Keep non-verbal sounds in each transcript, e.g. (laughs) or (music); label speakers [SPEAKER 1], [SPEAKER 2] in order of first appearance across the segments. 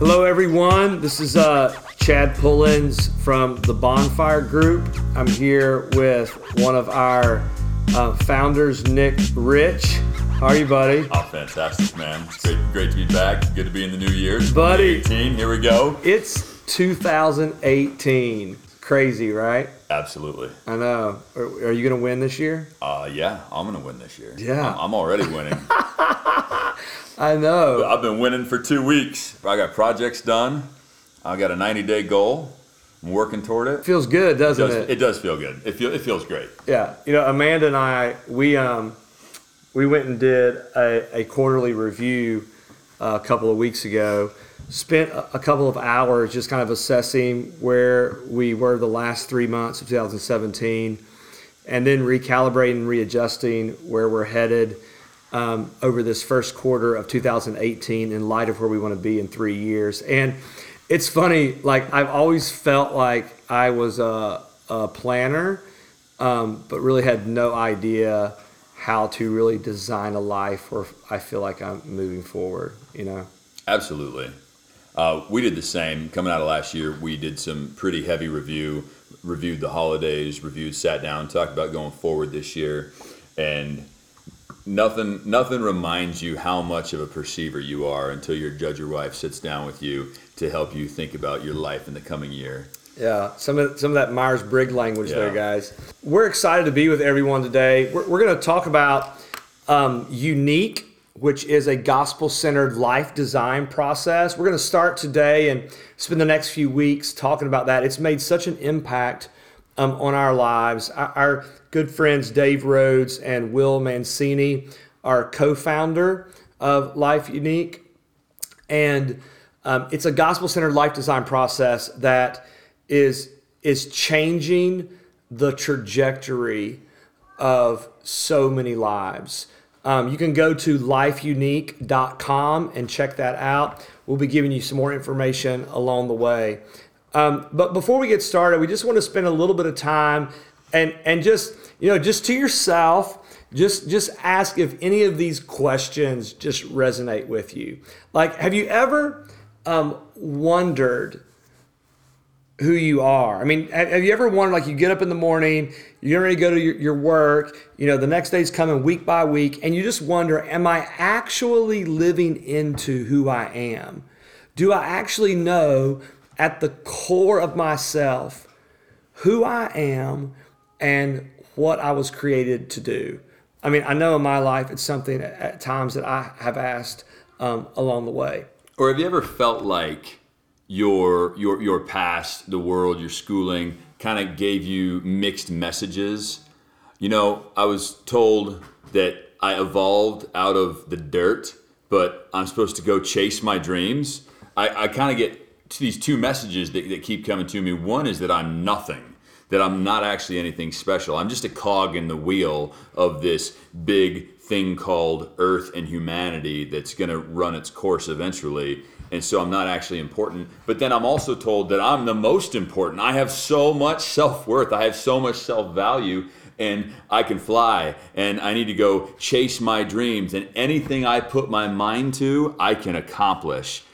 [SPEAKER 1] Hello, everyone. This is uh, Chad Pullins from the Bonfire Group. I'm here with one of our uh, founders, Nick Rich. How are you, buddy?
[SPEAKER 2] Oh, fantastic, man. It's great, great to be back. Good to be in the new year.
[SPEAKER 1] Buddy.
[SPEAKER 2] 2018. Here we go.
[SPEAKER 1] It's 2018. Crazy, right?
[SPEAKER 2] Absolutely.
[SPEAKER 1] I know. Are, are you going to win this year?
[SPEAKER 2] Uh, yeah, I'm gonna win this year.
[SPEAKER 1] Yeah.
[SPEAKER 2] I'm, I'm already winning. (laughs)
[SPEAKER 1] I know.
[SPEAKER 2] I've been winning for two weeks. I got projects done. I got a 90 day goal. I'm working toward it.
[SPEAKER 1] Feels good, doesn't
[SPEAKER 2] does,
[SPEAKER 1] it?
[SPEAKER 2] it does feel good. It, feel, it feels great.
[SPEAKER 1] Yeah, you know, Amanda and I, we um, we went and did a, a quarterly review uh, a couple of weeks ago. Spent a, a couple of hours just kind of assessing where we were the last three months of 2017, and then recalibrating, readjusting where we're headed um, over this first quarter of 2018 in light of where we want to be in three years. And it's funny, like I've always felt like I was a, a planner um, but really had no idea how to really design a life where I feel like I'm moving forward. You know,
[SPEAKER 2] Absolutely. Uh, we did the same. Coming out of last year, we did some pretty heavy review, reviewed the holidays, reviewed, sat down, talked about going forward this year, and nothing nothing reminds you how much of a perceiver you are until your judge or wife sits down with you to help you think about your life in the coming year.
[SPEAKER 1] yeah, some of some of that Myers Briggs language there, guys. We're excited to be with everyone today. We're, we're going to talk about um, Younique. Which is a gospel centered life design process. We're going to start today and spend the next few weeks talking about that. It's made such an impact um, on our lives. Our, good friends Dave Rhodes and Will Mancini are co-founder of Life Younique, and um, it's a gospel-centered life design process that is is changing the trajectory of so many lives. Um, you can go to lifeyounique.com and check that out. We'll be giving you some more information along the way. Um, but before we get started, we just want to spend a little bit of time and and just you know just to yourself, just just ask if any of these questions just resonate with you. Like, have you ever um, wondered? who you are. I mean, have you ever wondered, like, you get up in the morning, you're ready to go to your, your work, you know, the next day's coming week by week, and you just wonder, am I actually living into who I am? Do I actually know at the core of myself who I am and what I was created to do? I mean, I know in my life it's something at, times that I have asked um, along the way.
[SPEAKER 2] Or have you ever felt like your your your past, the world, your schooling kind of gave you mixed messages? You know, I was told that I evolved out of the dirt, but I'm supposed to go chase my dreams. I, I kind of get these two messages that, that keep coming to me. One is that I'm nothing, that I'm not actually anything special. I'm just a cog in the wheel of this big thing called Earth and humanity that's going to run its course eventually. And so I'm not actually important. But then I'm also told that I'm the most important. I have so much self worth, I have so much self value, and I can fly, and I need to go chase my dreams. And anything I put my mind to, I can accomplish.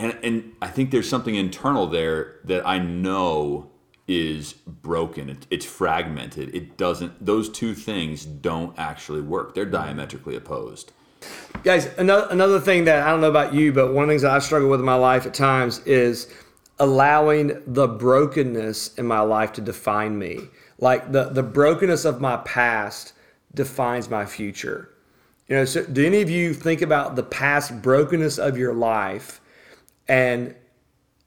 [SPEAKER 2] And, and I think there's something internal there that I know is broken. It, it's fragmented. It doesn't, those two things don't actually work. They're mm. diametrically opposed.
[SPEAKER 1] Guys, another another thing that I don't know about you, but one of the things that I struggle with in my life at times is allowing the brokenness in my life to define me. Like the the brokenness of my past defines my future. You know, so do any of you think about the past brokenness of your life and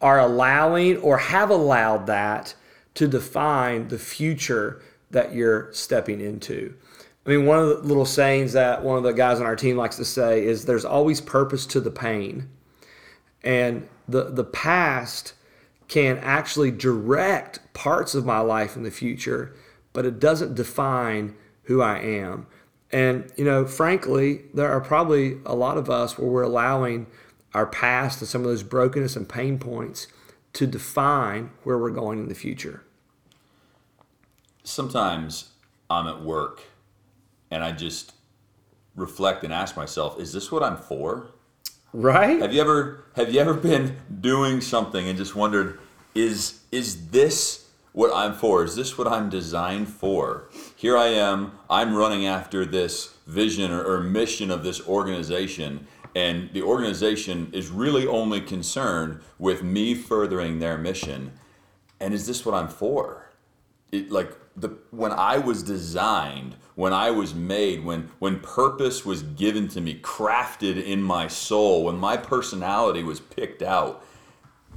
[SPEAKER 1] are allowing or have allowed that to define the future that you're stepping into? I mean, one of the little sayings that one of the guys on our team likes to say is there's always purpose to the pain. And the, the past can actually direct parts of my life in the future, but it doesn't define who I am. And, you know, frankly, there are probably a lot of us where we're allowing our past and some of those brokenness and pain points to define where we're going in the future.
[SPEAKER 2] Sometimes I'm at work and I just reflect and ask myself, is this what I'm for?
[SPEAKER 1] Right?
[SPEAKER 2] Have you ever have you ever been doing something and just wondered, is is this what I'm for? Is this what I'm designed for? Here I am, I'm running after this vision or, or mission of this organization, and the organization is really only concerned with me furthering their mission. And is this what I'm for? It like the when I was designed, when I was made, when when purpose was given to me, crafted in my soul, when my personality was picked out,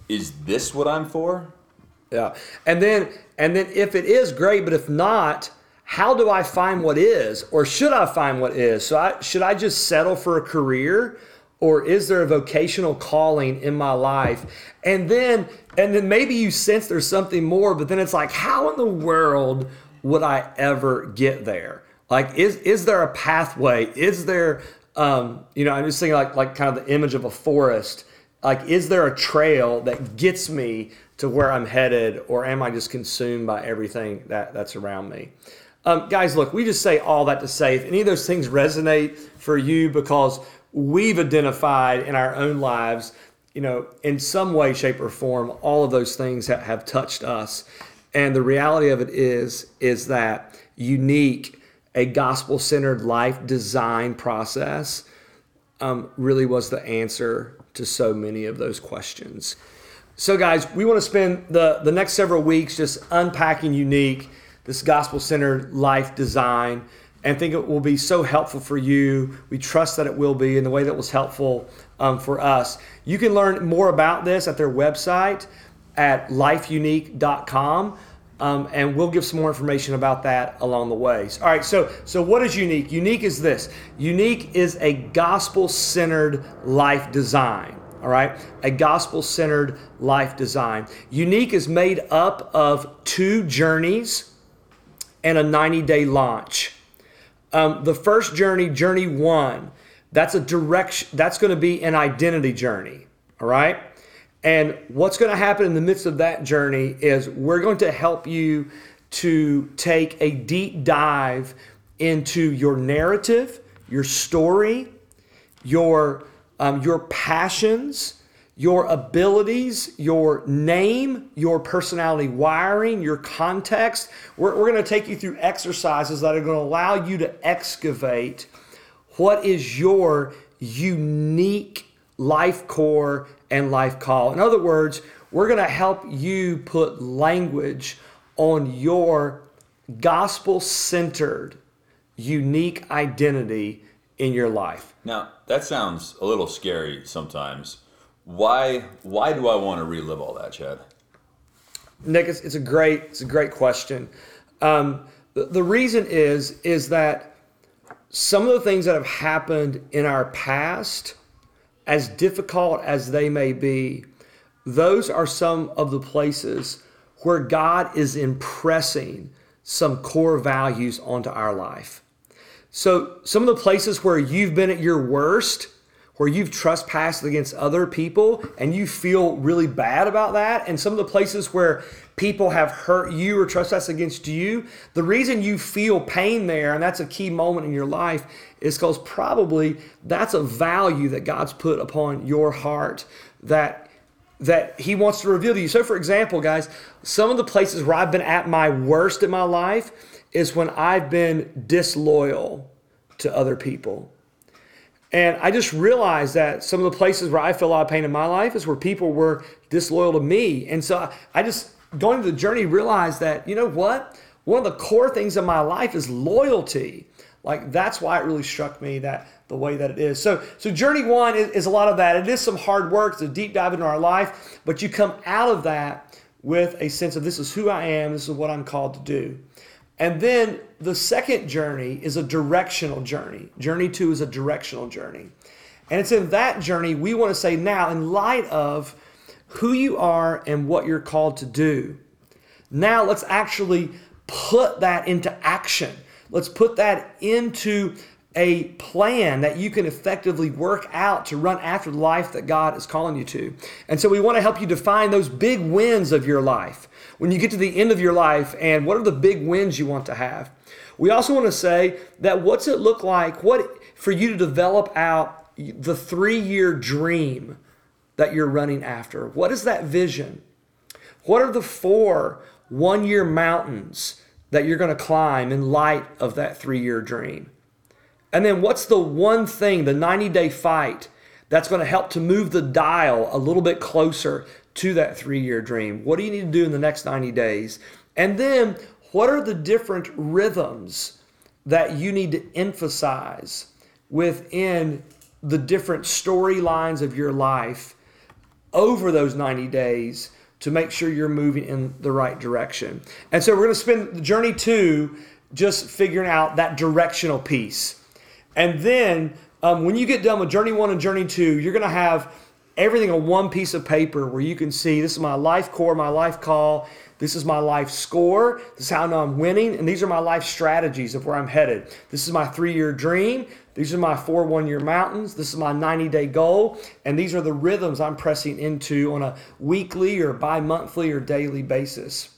[SPEAKER 2] is this what I'm for?
[SPEAKER 1] Yeah. And then and then if it is great, but if not, how do I find what is? Or should I find what is? So I should I just settle for a career? Or is there a vocational calling in my life? And then and then maybe you sense there's something more, but then it's like, how in the world would I ever get there? Like, is is there a pathway? Is there um, you know, I'm just thinking like like kind of the image of a forest. Like, is there a trail that gets me to where I'm headed, or am I just consumed by everything that, that's around me? Um, guys, look, we just say all that to say if any of those things resonate for you because we've identified in our own lives, you know, in some way, shape, or form, all of those things have, have touched us. And the reality of it is, is that Younique, a gospel centered life design process um, really was the answer to so many of those questions. So, guys, we want to spend the, the next several weeks just unpacking Younique, this gospel centered life design, and think it will be so helpful for you. We trust that it will be in the way that was helpful um, for us. You can learn more about this at their website at lifeyounique.com. Um, and we'll give some more information about that along the way. All right, so so what is Younique? Younique is this. Younique is a gospel-centered life design all right? A gospel centered life design. Younique is made up of two journeys and a 90 day launch. Um, the first journey, journey one, that's a direction, that's going to be an identity journey, all right? And what's going to happen in the midst of that journey is we're going to help you to take a deep dive into your narrative, your story, your um, your passions, your abilities, your name, your personality wiring, your context. We're, we're going to take you through exercises that are going to allow you to excavate what is your unique life core and life call. In other words, we're going to help you put language on your gospel centered, unique identity in your life.
[SPEAKER 2] Now, that sounds a little scary sometimes. Why why do I want to relive all that, Chad?
[SPEAKER 1] Nick, it's, it's a great it's a great question. Um, the, the reason is is that some of the things that have happened in our past, as difficult as they may be, those are some of the places where God is impressing some core values onto our life. So, some of the places where you've been at your worst, where you've trespassed against other people and you feel really bad about that, and some of the places where people have hurt you or trespassed against you, the reason you feel pain there, and that's a key moment in your life, is because probably that's a value that God's put upon your heart that that he wants to reveal to you. So for example, guys, some of the places where I've been at my worst in my life is when I've been disloyal to other people. And I just realized that some of the places where I feel a lot of pain in my life is where people were disloyal to me. And so I just, going through the journey, realized that, you know what? One of the core things in my life is loyalty. Like that's why it really struck me that the way that it is. So, so journey one is, is a lot of that. It is some hard work. It's a deep dive into our life, but you come out of that with a sense of this is who I am. This is what I'm called to do. And then the second journey is a directional journey. Journey two is a directional journey. And it's in that journey we want to say now, in light of who you are and what you're called to do, now let's actually put that into action. Let's put that into a plan that you can effectively work out to run after the life that God is calling you to. And so we want to help you define those big wins of your life. When you get to the end of your life and what are the big wins you want to have? We also want to say that what's it look like what for you to develop out the three year dream that you're running after? What is that vision? What are the four one year mountains that you're going to climb in light of that three year dream? And then what's the one thing, the 90 day fight, that's going to help to move the dial a little bit closer to that three year dream? What do you need to do in the next 90 days? And then what are the different rhythms that you need to emphasize within the different storylines of your life over those 90 days to make sure you're moving in the right direction. And so we're going to spend the journey two just figuring out that directional piece. And then um, when you get done with journey one and journey two, you're going to have everything on one piece of paper where you can see this is my life core, my life call. This is my life score. This is how I know I'm winning. And these are my life strategies of where I'm headed. This is my three year dream. These are my four one year mountains. This is my 90 day goal. And these are the rhythms I'm pressing into on a weekly or bi monthly or daily basis.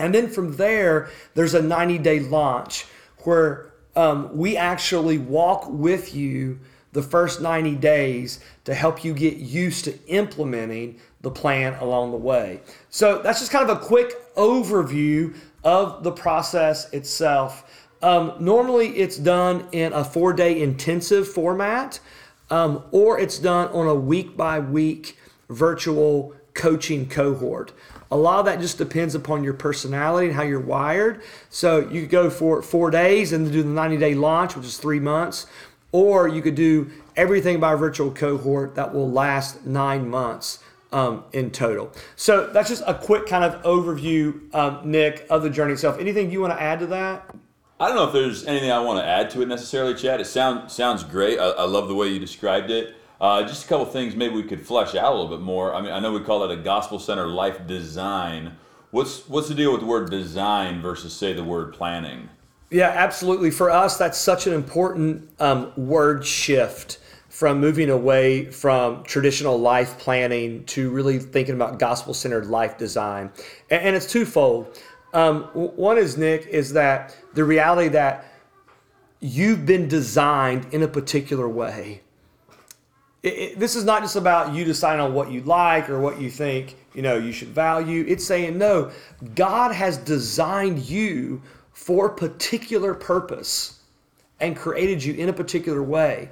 [SPEAKER 1] And then from there, there's a 90 day launch where um, we actually walk with you the first 90 days to help you get used to implementing the plan along the way. So that's just kind of a quick overview of the process itself. Um, normally, it's done in a four day intensive format, um, or it's done on a week by week virtual coaching cohort. A lot of that just depends upon your personality and how you're wired. So you go for four days and do the 90 day launch, which is three months, or you could do everything by virtual cohort that will last nine months um, in total. So that's just a quick kind of overview, um, Nick, of the journey itself. Anything you want to add to that?
[SPEAKER 2] I don't know if there's anything I want to add to it necessarily, Chad. It sound, sounds great. I, I love the way you described it. Uh, just a couple things maybe we could flesh out a little bit more. I mean, I know we call it a gospel center life design. What's what's the deal with the word design versus say the word planning?
[SPEAKER 1] Yeah, absolutely. For us, that's such an important um, word shift from moving away from traditional life planning to really thinking about gospel centered life design. And, and, it's twofold. Um, one is, Nick, is that the reality that you've been designed in a particular way. It, it, this is not just about you deciding on what you like or what you think you know you should value. It's saying no, God has designed you for a particular purpose and created you in a particular way.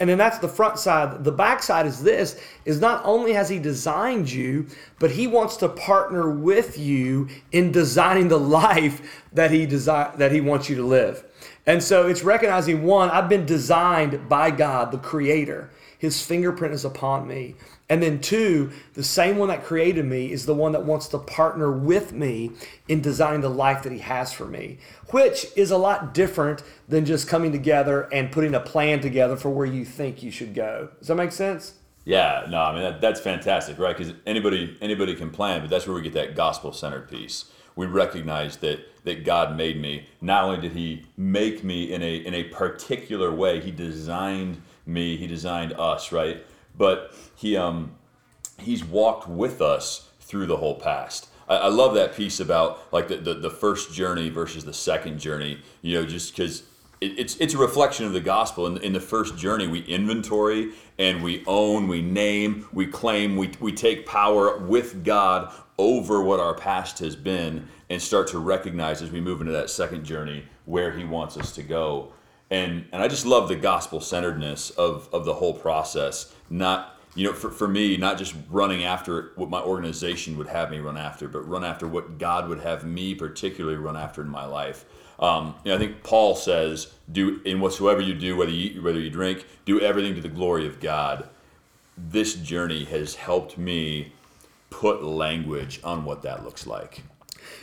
[SPEAKER 1] And then that's the front side. The back side is this is not only has he designed you, but he wants to partner with you in designing the life that he desi- that he wants you to live. And so it's recognizing one, I've been designed by God, the creator. His fingerprint is upon me. And then, two, the same one that created me is the one that wants to partner with me in designing the life that He has for me, which is a lot different than just coming together and putting a plan together for where you think you should go. Does that make sense?
[SPEAKER 2] Yeah, no, I mean that, that's fantastic, right? Because anybody anybody can plan, but that's where we get that gospel centered piece. We recognize that that God made me. Not only did He make me in a in a particular way, He designed me. He designed us, right? But he um he's walked with us through the whole past. I, I love that piece about like the, the, the first journey versus the second journey. You know, just because it, it's it's a reflection of the gospel. In, in the first journey, we inventory and we own, we name, we claim, we we take power with God over what our past has been and start to recognize as we move into that second journey where he wants us to go and and I just love the gospel centeredness of of the whole process. Not you know for, for me not just running after what my organization would have me run after, but run after what God would have me particularly run after in my life. Um, you know, I think Paul says, "Do in whatsoever you do, whether you eat, whether you drink, do everything to the glory of God." This journey has helped me put language on what that looks like.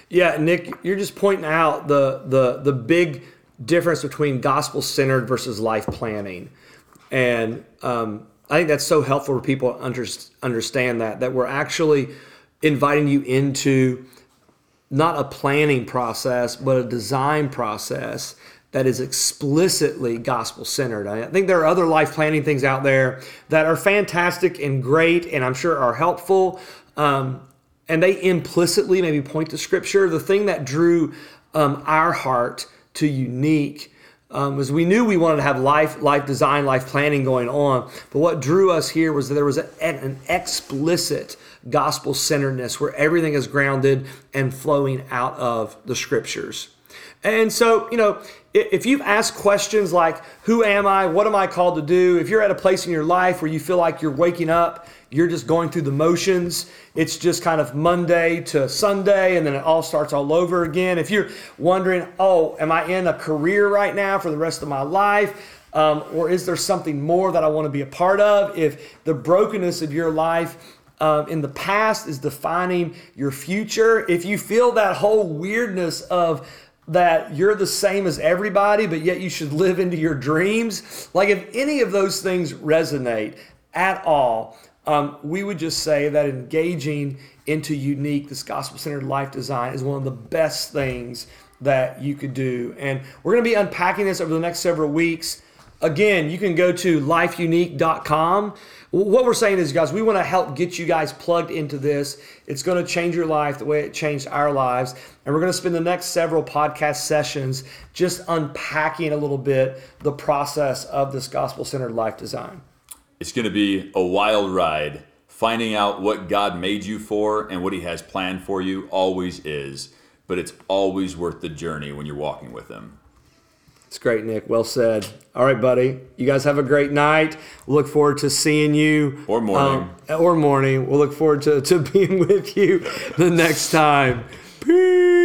[SPEAKER 1] Yeah, Nick, you're just pointing out the the the big difference between gospel centered versus life planning. And um, I think that's so helpful for people to under, understand that, that we're actually inviting you into not a planning process, but a design process that is explicitly gospel centered. I think there are other life planning things out there that are fantastic and great, and I'm sure are helpful. Um, and they implicitly maybe point to scripture. The thing that drew um, our heart to Younique um, was we knew we wanted to have life, life design, life planning going on. But what drew us here was that there was a, an explicit gospel centeredness where everything is grounded and flowing out of the scriptures. And so, you know, if you've asked questions like, Who am I? What am I called to do? If you're at a place in your life where you feel like you're waking up, you're just going through the motions, it's just kind of Monday to Sunday, and then it all starts all over again. If you're wondering, Oh, am I in a career right now for the rest of my life? Um, or is there something more that I want to be a part of? If the brokenness of your life um, in the past is defining your future, if you feel that whole weirdness of that you're the same as everybody, but yet you should live into your dreams. Like, if any of those things resonate at all, um, we would just say that engaging into Younique, this gospel centered life design is one of the best things that you could do. And we're going to be unpacking this over the next several weeks. Again, you can go to lifeyounique.com. What we're saying is, guys, we want to help get you guys plugged into this. It's going to change your life the way it changed our lives. And we're going to spend the next several podcast sessions just unpacking a little bit the process of this gospel centered life design.
[SPEAKER 2] It's going to be a wild ride. Finding out what God made you for and what He has planned for you always is, but it's always worth the journey when you're walking with Him.
[SPEAKER 1] It's great, Nick. Well said. All right, buddy. You guys have a great night. Look forward to seeing you.
[SPEAKER 2] Or morning.
[SPEAKER 1] Um, or morning. We'll look forward to, to (laughs) being with you the next time. Peace.